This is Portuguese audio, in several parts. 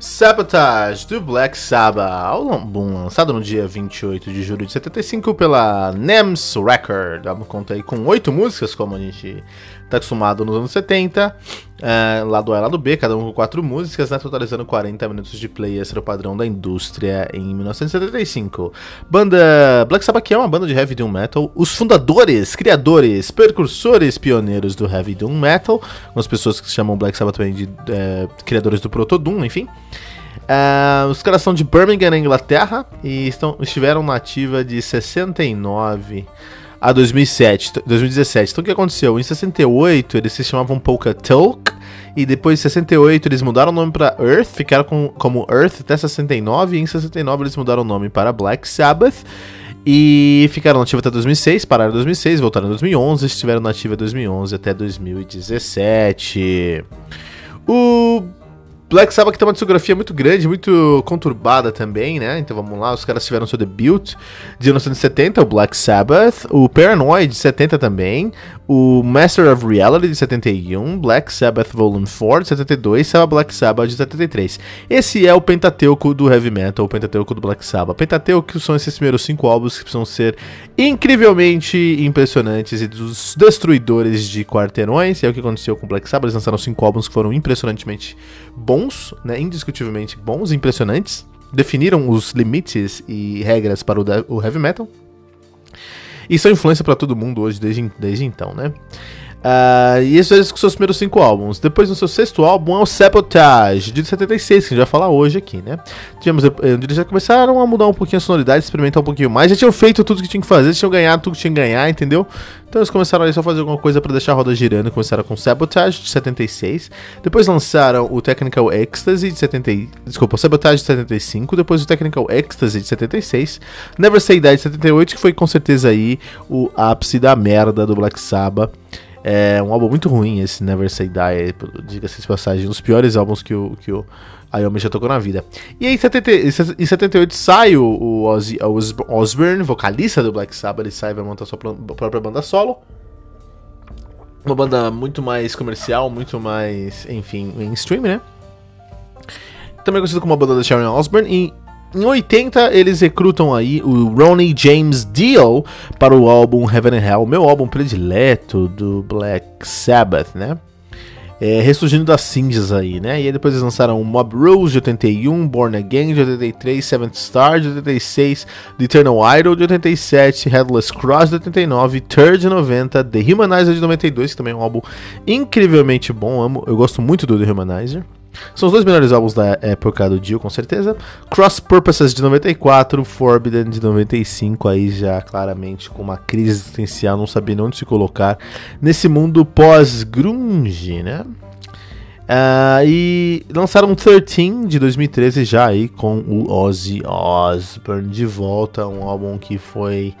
Sabotage do Black Sabbath, álbum lançado no dia 28 de julho de 75 pela NEMS Record. O álbum conta aí com oito músicas, como a gente tá acostumado nos anos 70, é, lado A lado B, cada um com quatro músicas, né, totalizando 40 minutos de play, esse era o padrão da indústria em 1975. Banda Black Sabbath, é uma banda de heavy doom metal, os fundadores, criadores, percursores, pioneiros do heavy doom metal, as pessoas que chamam Black Sabbath também de é, criadores do proto doom, enfim. Uh, os caras são de Birmingham, na Inglaterra, e estão, estiveram na ativa de 69 a 2007, 2017. Então o que aconteceu? Em 68 eles se chamavam Talk e depois em 68 eles mudaram o nome para Earth, ficaram com, como Earth até 69 e em 69 eles mudaram o nome para Black Sabbath. E ficaram nativos até 2006, pararam em 2006, voltaram em 2011, estiveram nativos 2011 até 2017. O Black Sabbath tem uma discografia muito grande, muito conturbada também, né? Então vamos lá, os caras tiveram seu debut de 1970, o Black Sabbath, o Paranoid de 70 também, o Master of Reality de 71, Black Sabbath Volume 4 de 72, Sabbath Black Sabbath de 73. Esse é o pentateuco do heavy metal, o pentateuco do Black Sabbath. Pentateuco são esses primeiros cinco álbuns que precisam ser incrivelmente impressionantes e dos destruidores de quarteirões. E é o que aconteceu com o Black Sabbath, eles lançaram cinco álbuns que foram impressionantemente bons né, indiscutivelmente bons, impressionantes, definiram os limites e regras para o, o heavy metal. E são influência para todo mundo hoje desde, desde então, né? Uh, e esses são os seus primeiros cinco álbuns. Depois, no seu sexto álbum, é o Sabotage, de 76, que a gente vai falar hoje aqui, né? Tivemos, eh, eles já começaram a mudar um pouquinho a sonoridade, experimentar um pouquinho mais. Já tinham feito tudo que tinham que fazer, já tinham ganhado tudo que tinham que ganhar, entendeu? Então eles começaram a só fazer alguma coisa para deixar a roda girando. Começaram com Sabotage, de 76. Depois lançaram o Technical Ecstasy, de 70... Desculpa, Sabotage, de 75. Depois o Technical Ecstasy, de 76. Never Say Die, de 78, que foi com certeza aí o ápice da merda do Black Sabbath. É um álbum muito ruim esse Never Say Die, diga-se de passagem, um dos piores álbuns que o, que o Ayomi já tocou na vida. E aí em 78 sai o, o Ozzy Osbourne, vocalista do Black Sabbath, ele sai e vai montar sua própria banda solo. Uma banda muito mais comercial, muito mais, enfim, mainstream, né? Também conhecido como a banda da Sharon Osbourne. E em 80, eles recrutam aí o Ronnie James Dio para o álbum Heaven and Hell, meu álbum predileto do Black Sabbath, né? É, ressurgindo das cinzas aí, né? E aí depois eles lançaram Mob Rules de 81, Born Again de 83, Seventh Star de 86, The Eternal Idol de 87, Headless Cross de 89, Third de 90, The Humanizer de 92, que também é um álbum incrivelmente bom, amo, eu gosto muito do The Humanizer. São os dois melhores álbuns da época do Dio, com certeza. Cross Purposes de 94, Forbidden de 95, aí já claramente com uma crise existencial, não sabendo onde se colocar nesse mundo pós-grunge, né? Uh, e lançaram 13 de 2013 já aí com o Ozzy Osbourne de volta, um álbum que foi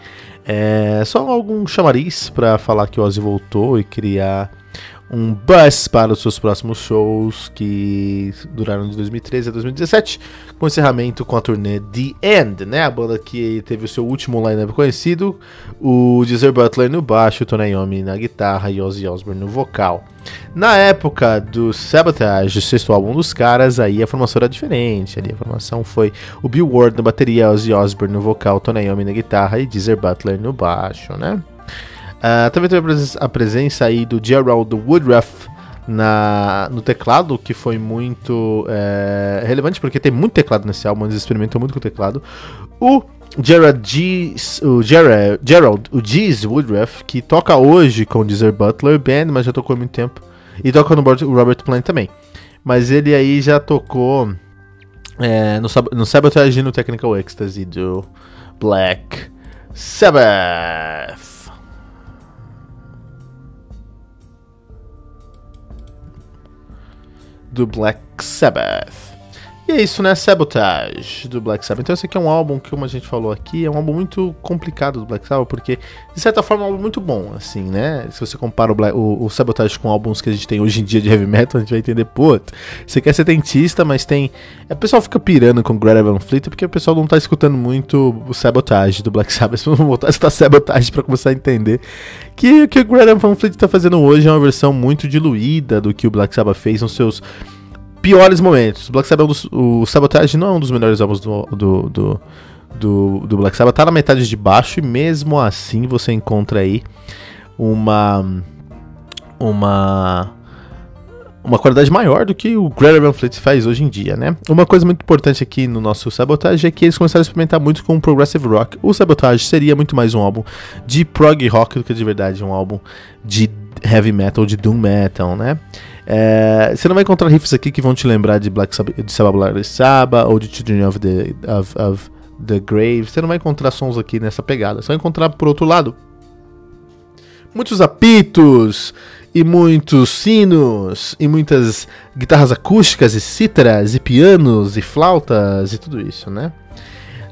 é, só algum chamariz para falar que o Ozzy voltou e criar um buzz para os seus próximos shows que duraram de 2013 a 2017, com encerramento com a turnê The End, né? A banda que teve o seu último lineup conhecido, o Geezer Butler no baixo, Tony Iommi na guitarra e Ozzy Osbourne no vocal. Na época do Sabotage, o sexto álbum dos caras, aí a formação era diferente. Ali a formação foi o Bill Ward na bateria, Ozzy Osbourne no vocal, Tony Iommi na guitarra e Geezer Butler no baixo, né? Uh, também teve a presença aí do Gerald Woodruff na, no teclado, que foi muito é, relevante, porque tem muito teclado nesse álbum, eles experimentam muito com o teclado. O Gerard G, o Gerard, Gerald, o Giz Woodruff, que toca hoje com o Deezer Butler Band, mas já tocou há muito tempo. E toca no Robert Plant também. Mas ele aí já tocou é, no, no Sabotage no Technical Ecstasy do Black Sabbath. Do Black Sabbath. E é isso, né? Sabotage do Black Sabbath. Então esse aqui é um álbum que, como a gente falou aqui, é um álbum muito complicado do Black Sabbath, porque, de certa forma, é um álbum muito bom, assim, né? Se você compara o, Black, o, o, Sabotage com álbuns que a gente tem hoje em dia de heavy metal, a gente vai entender, pô, você quer ser dentista, mas tem... É, o pessoal fica pirando com Greta Van Fleet, porque o pessoal não tá escutando muito o Sabotage do Black Sabbath. Vamos voltar a escutar Sabotage pra começar a entender que o que o Greta Van Fleet tá fazendo hoje é uma versão muito diluída do que o Black Sabbath fez nos seus piores momentos. Black Sabbath, é o Sabotage não é um dos melhores álbuns do, do, do, do, do Black Sabbath, tá na metade de baixo e mesmo assim você encontra aí uma uma uma qualidade maior do que o Greta Van Fleet faz hoje em dia, né? Uma coisa muito importante aqui no nosso Sabotage é que eles começaram a experimentar muito com o Progressive Rock. O Sabotage seria muito mais um álbum de prog rock do que de verdade um álbum de heavy metal, de doom metal, né? É, você não vai encontrar riffs aqui que vão te lembrar de Black Sabbath, de Sabbath Black Sabbath ou de Children of the, of, of the Grave. Você não vai encontrar sons aqui nessa pegada. Você vai encontrar, por outro lado, muitos apitos e muitos sinos e muitas guitarras acústicas e cítaras e pianos e flautas e tudo isso, né?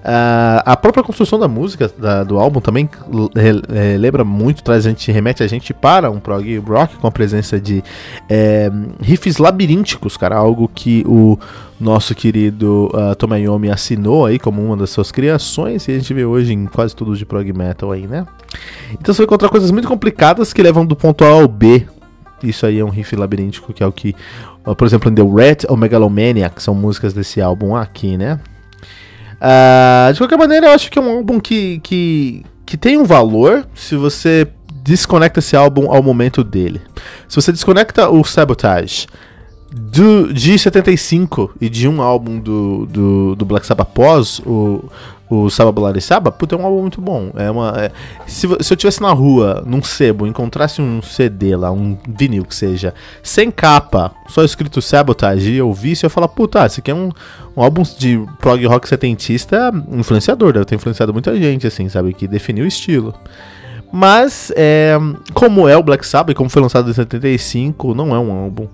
Uh, a própria construção da música da, do álbum também é, lembra muito, traz a gente, remete a gente para um prog rock com a presença de é, riffs labirínticos, cara, algo que o nosso querido uh, Tomoyomi assinou aí como uma das suas criações e a gente vê hoje em quase tudo de prog metal aí, né? Então você vai encontrar coisas muito complicadas que levam do ponto A ao B. Isso aí é um riff labiríntico que é o que, por exemplo, em The Rat ou Megalomania, que são músicas desse álbum aqui, né? Uh, de qualquer maneira, eu acho que é um álbum que, que, que tem um valor se você desconecta esse álbum ao momento dele. Se você desconecta o Sabotage do, de 75 e de um álbum do, do, do Black Sabbath após o, o Saba Saba, puta, é um álbum muito bom. É uma, é, se, se eu tivesse na rua, num sebo, encontrasse um CD lá, um vinil que seja, sem capa, só escrito Sabotage, e eu ouvisse, eu falar, puta, esse aqui é um, um álbum de prog rock setentista influenciador, deve ter influenciado muita gente, assim, sabe, que definiu o estilo. Mas, é, como é o Black Sabbath, como foi lançado em 75, não é um álbum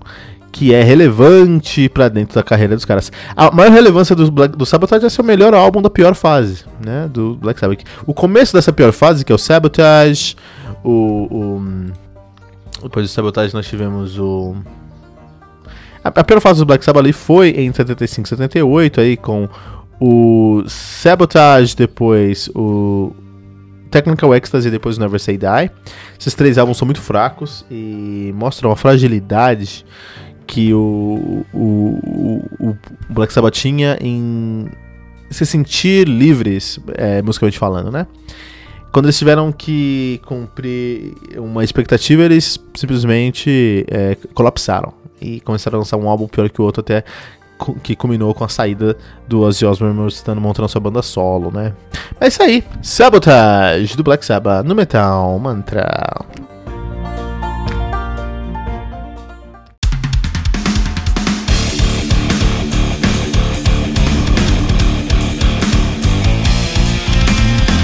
que é relevante para dentro da carreira dos caras. A maior relevância do, Black, do Sabotage é ser o melhor álbum da pior fase, né? Do Black Sabbath. O começo dessa pior fase, que é o Sabotage, o. o depois do Sabotage nós tivemos o. A, a pior fase do Black Sabbath ali foi em 75, 78, aí com o Sabotage, depois o Technical Ecstasy e depois o Never Say Die. Esses três álbuns são muito fracos e mostram a fragilidade que o, o, o Black Sabbath tinha em se sentir livres, é, musicalmente falando, né? Quando eles tiveram que cumprir uma expectativa, eles simplesmente é, colapsaram e começaram a lançar um álbum pior que o outro até que culminou com a saída do Ozzy Osbourne mostrando, montando sua banda solo, né? É isso aí, Sabotage do Black Sabbath no Metal Mantra.